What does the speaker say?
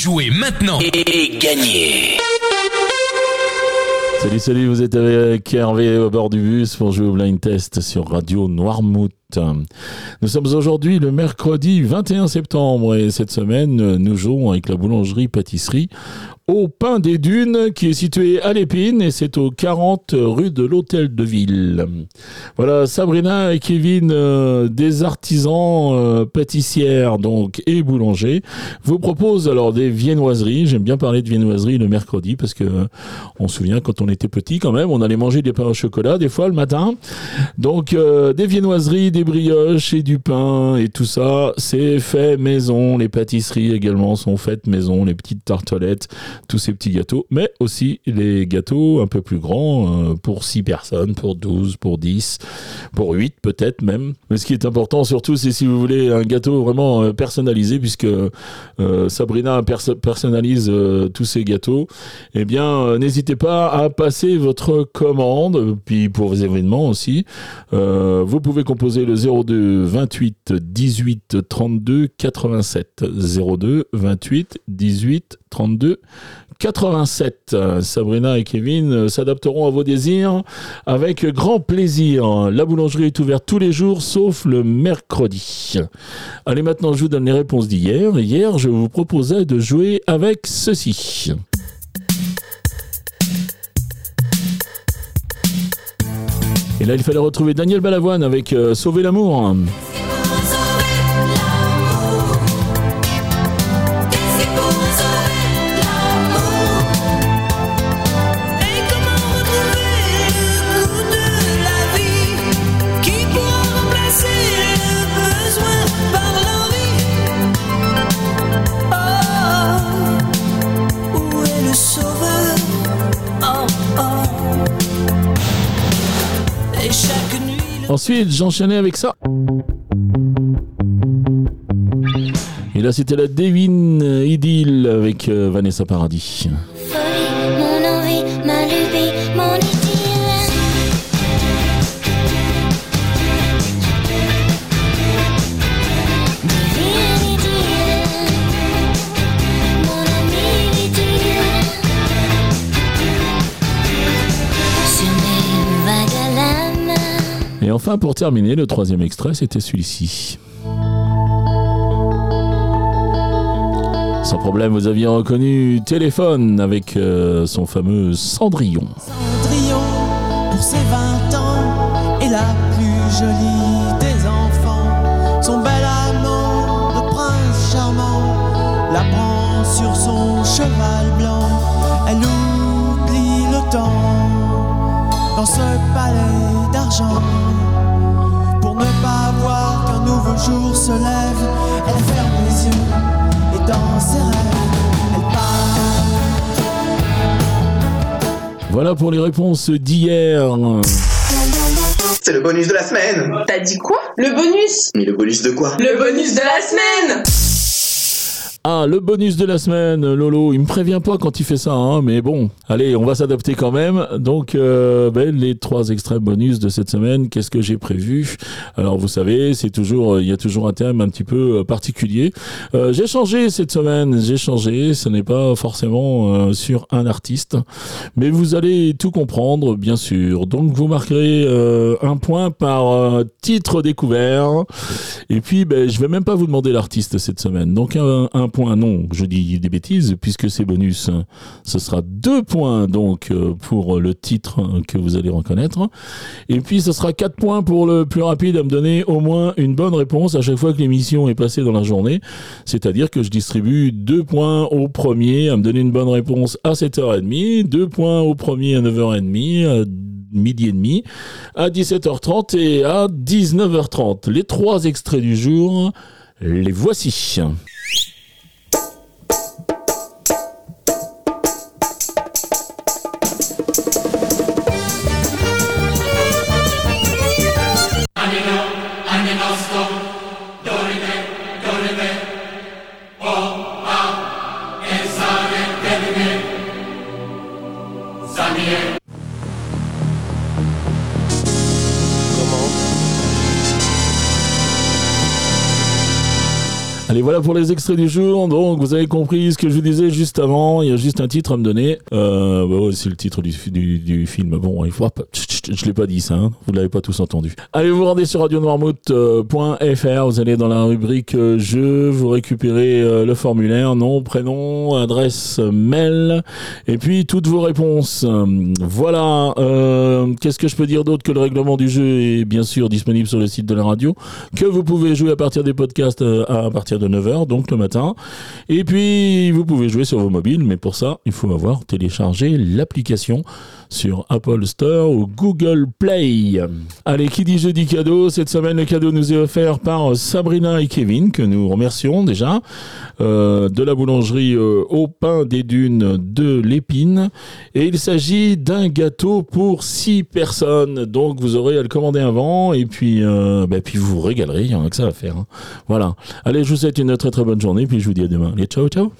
Jouez maintenant et gagnez Salut, salut, vous êtes avec Hervé au bord du bus pour jouer au blind test sur Radio Noirmouth. Nous sommes aujourd'hui le mercredi 21 septembre et cette semaine, nous jouons avec la boulangerie-pâtisserie au Pain des Dunes qui est situé à l'Épine et c'est au 40 rue de l'Hôtel de Ville. Voilà, Sabrina et Kevin, euh, des artisans euh, pâtissières donc et boulangers, vous proposent alors des viennoiseries. J'aime bien parler de viennoiseries le mercredi parce que euh, on se souvient quand on était petit quand même, on allait manger des pains au chocolat des fois le matin. Donc des viennoiseries, des brioches et du pain et tout ça, c'est fait maison. Les pâtisseries également sont faites maison, les petites tartelettes tous ces petits gâteaux, mais aussi les gâteaux un peu plus grands euh, pour 6 personnes, pour 12, pour 10, pour 8 peut-être même. Mais ce qui est important surtout, c'est si vous voulez un gâteau vraiment euh, personnalisé, puisque euh, Sabrina personnalise tous ces gâteaux, eh bien n'hésitez pas à passer votre commande, puis pour vos événements aussi. vous pouvez composer le 02 28 18 32 87 02 28 18 32 87. Sabrina et Kevin s'adapteront à vos désirs avec grand plaisir. La boulangerie est ouverte tous les jours sauf le mercredi. Allez, maintenant je vous donne les réponses d'hier. Hier, je vous proposais de jouer avec ceci. Et là, il fallait retrouver Daniel Balavoine avec euh, Sauver l'amour. Ensuite, j'enchaînais avec ça. Et là, c'était la Devin Idyll avec euh, Vanessa Paradis. Et enfin, pour terminer, le troisième extrait, c'était celui-ci. Sans problème, vous aviez reconnu Téléphone avec euh, son fameux Cendrillon. Cendrillon, pour ses 20 ans, est la plus jolie des enfants. Son bel amant, le prince charmant, la prend sur son cheval dans ce palais d'argent pas voir qu'un nouveau jour se lève. Elle ferme les yeux et dans ses rêves, elle part. Voilà pour les réponses d'hier. C'est le bonus de la semaine. T'as dit quoi? Le bonus? Mais le bonus de quoi? Le bonus de la semaine ah, le bonus de la semaine, Lolo. Il me prévient pas quand il fait ça, hein, mais bon. Allez, on va s'adapter quand même. Donc, euh, ben, les trois extraits bonus de cette semaine, qu'est-ce que j'ai prévu? Alors, vous savez, c'est toujours, il y a toujours un thème un petit peu euh, particulier. Euh, j'ai changé cette semaine, j'ai changé. Ce n'est pas forcément sur un artiste, mais vous allez tout comprendre, bien sûr. Donc, vous marquerez un point par titre découvert. Et puis, ben, je vais même pas vous demander l'artiste cette semaine. Donc, non, je dis des bêtises, puisque c'est bonus, ce sera deux points donc euh, pour le titre que vous allez reconnaître. Et puis ce sera quatre points pour le plus rapide à me donner au moins une bonne réponse à chaque fois que l'émission est passée dans la journée. C'est-à-dire que je distribue deux points au premier à me donner une bonne réponse à 7h30, deux points au premier à 9h30, à midi et demi, à 17h30 et à 19h30. Les trois extraits du jour, les voici. Saniye Allez, voilà pour les extraits du jour. Donc, vous avez compris ce que je vous disais juste avant. Il y a juste un titre à me donner. Euh, bah ouais, c'est le titre du, film. Bon, il faut. Je l'ai pas dit ça. Hein. Vous l'avez pas tous entendu. Allez, vous rendez sur radionoirmouth.fr. Vous allez dans la rubrique euh, jeux. Vous récupérez euh, le formulaire, nom, prénom, adresse, mail, et puis toutes vos réponses. Voilà. Euh, Qu'est-ce que je peux dire d'autre que le règlement du jeu est bien sûr disponible sur le site de la radio, que vous pouvez jouer à partir des podcasts, euh, à partir de 9h, donc le matin. Et puis, vous pouvez jouer sur vos mobiles, mais pour ça, il faut avoir téléchargé l'application sur Apple Store ou Google Play. Allez, qui dit jeudi cadeau? Cette semaine, le cadeau nous est offert par Sabrina et Kevin, que nous remercions déjà, euh, de la boulangerie euh, au pain des dunes de l'épine. Et il s'agit d'un gâteau pour 6 personnes. Donc, vous aurez à le commander avant et puis, euh, bah, puis vous vous régalerez. Il y en a que ça à faire. Hein. Voilà. Allez, je vous souhaite une très très bonne journée. Puis je vous dis à demain. Allez, ciao, ciao.